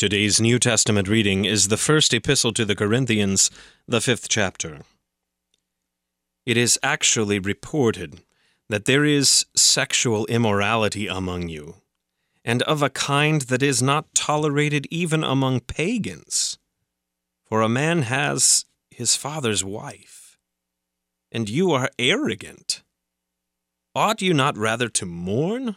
Today's New Testament reading is the first epistle to the Corinthians, the fifth chapter. It is actually reported that there is sexual immorality among you, and of a kind that is not tolerated even among pagans. For a man has his father's wife, and you are arrogant. Ought you not rather to mourn?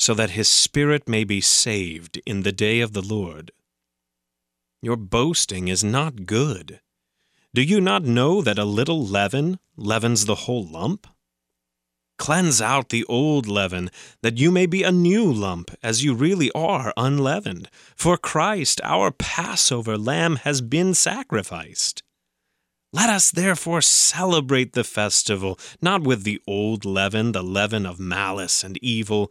so that his spirit may be saved in the day of the Lord. Your boasting is not good. Do you not know that a little leaven leavens the whole lump? Cleanse out the old leaven, that you may be a new lump, as you really are unleavened. For Christ, our Passover lamb, has been sacrificed. Let us therefore celebrate the festival, not with the old leaven, the leaven of malice and evil,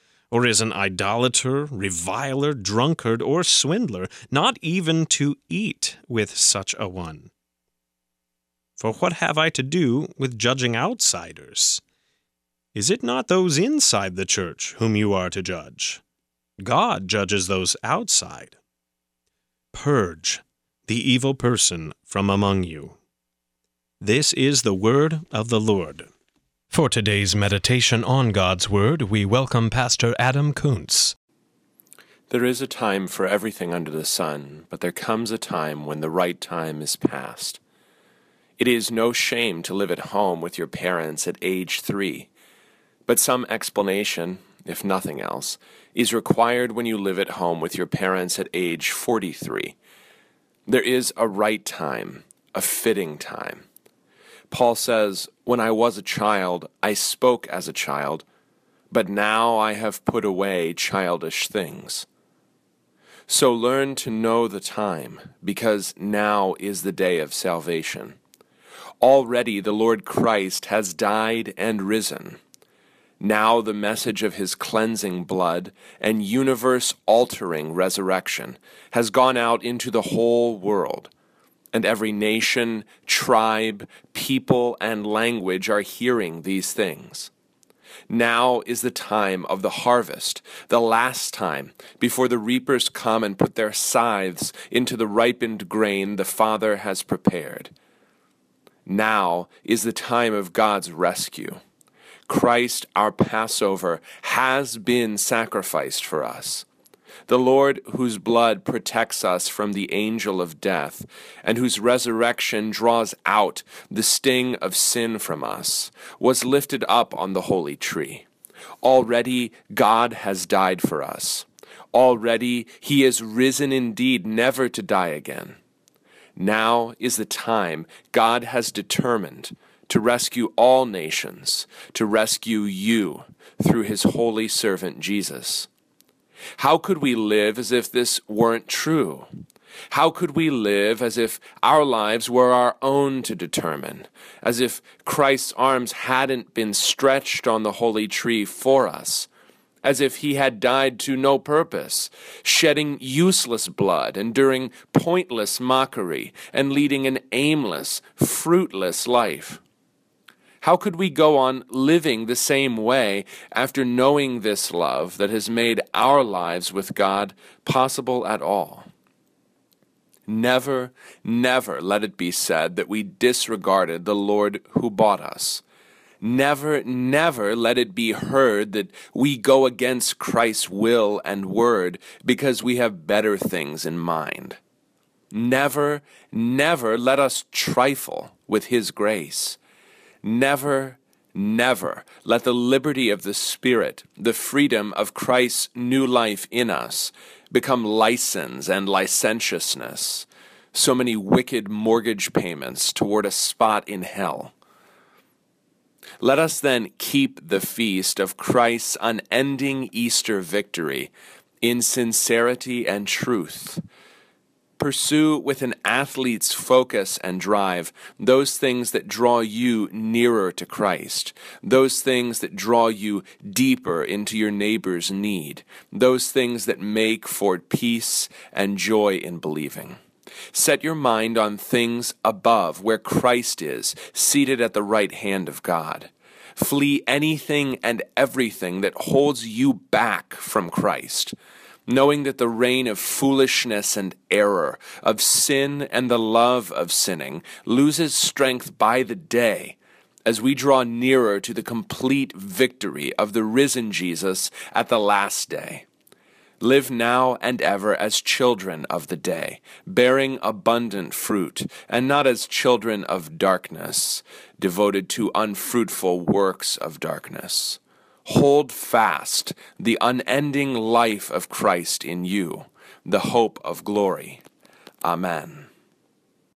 or is an idolater, reviler, drunkard, or swindler, not even to eat with such a one. For what have I to do with judging outsiders? Is it not those inside the church whom you are to judge? God judges those outside. Purge the evil person from among you. This is the word of the Lord. For today's meditation on God's Word, we welcome Pastor Adam Koontz. There is a time for everything under the sun, but there comes a time when the right time is past. It is no shame to live at home with your parents at age three, but some explanation, if nothing else, is required when you live at home with your parents at age 43. There is a right time, a fitting time. Paul says, When I was a child, I spoke as a child, but now I have put away childish things. So learn to know the time, because now is the day of salvation. Already the Lord Christ has died and risen. Now the message of his cleansing blood and universe altering resurrection has gone out into the whole world and every nation, tribe, people, and language are hearing these things. Now is the time of the harvest, the last time, before the reapers come and put their scythes into the ripened grain the Father has prepared. Now is the time of God's rescue. Christ, our Passover, has been sacrificed for us the Lord whose blood protects us from the angel of death, and whose resurrection draws out the sting of sin from us, was lifted up on the holy tree. Already God has died for us. Already he is risen indeed, never to die again. Now is the time God has determined to rescue all nations, to rescue you through his holy servant Jesus. How could we live as if this weren't true? How could we live as if our lives were our own to determine, as if Christ's arms hadn't been stretched on the holy tree for us, as if he had died to no purpose, shedding useless blood, enduring pointless mockery, and leading an aimless, fruitless life? How could we go on living the same way after knowing this love that has made our lives with God possible at all? Never, never let it be said that we disregarded the Lord who bought us. Never, never let it be heard that we go against Christ's will and word because we have better things in mind. Never, never let us trifle with His grace. Never, never let the liberty of the Spirit, the freedom of Christ's new life in us, become license and licentiousness, so many wicked mortgage payments toward a spot in hell. Let us then keep the feast of Christ's unending Easter victory in sincerity and truth. Pursue with an athlete's focus and drive those things that draw you nearer to Christ, those things that draw you deeper into your neighbor's need, those things that make for peace and joy in believing. Set your mind on things above, where Christ is, seated at the right hand of God. Flee anything and everything that holds you back from Christ, knowing that the reign of foolishness and error, of sin and the love of sinning, loses strength by the day as we draw nearer to the complete victory of the risen Jesus at the last day. Live now and ever as children of the day, bearing abundant fruit, and not as children of darkness, devoted to unfruitful works of darkness. Hold fast the unending life of Christ in you, the hope of glory. Amen.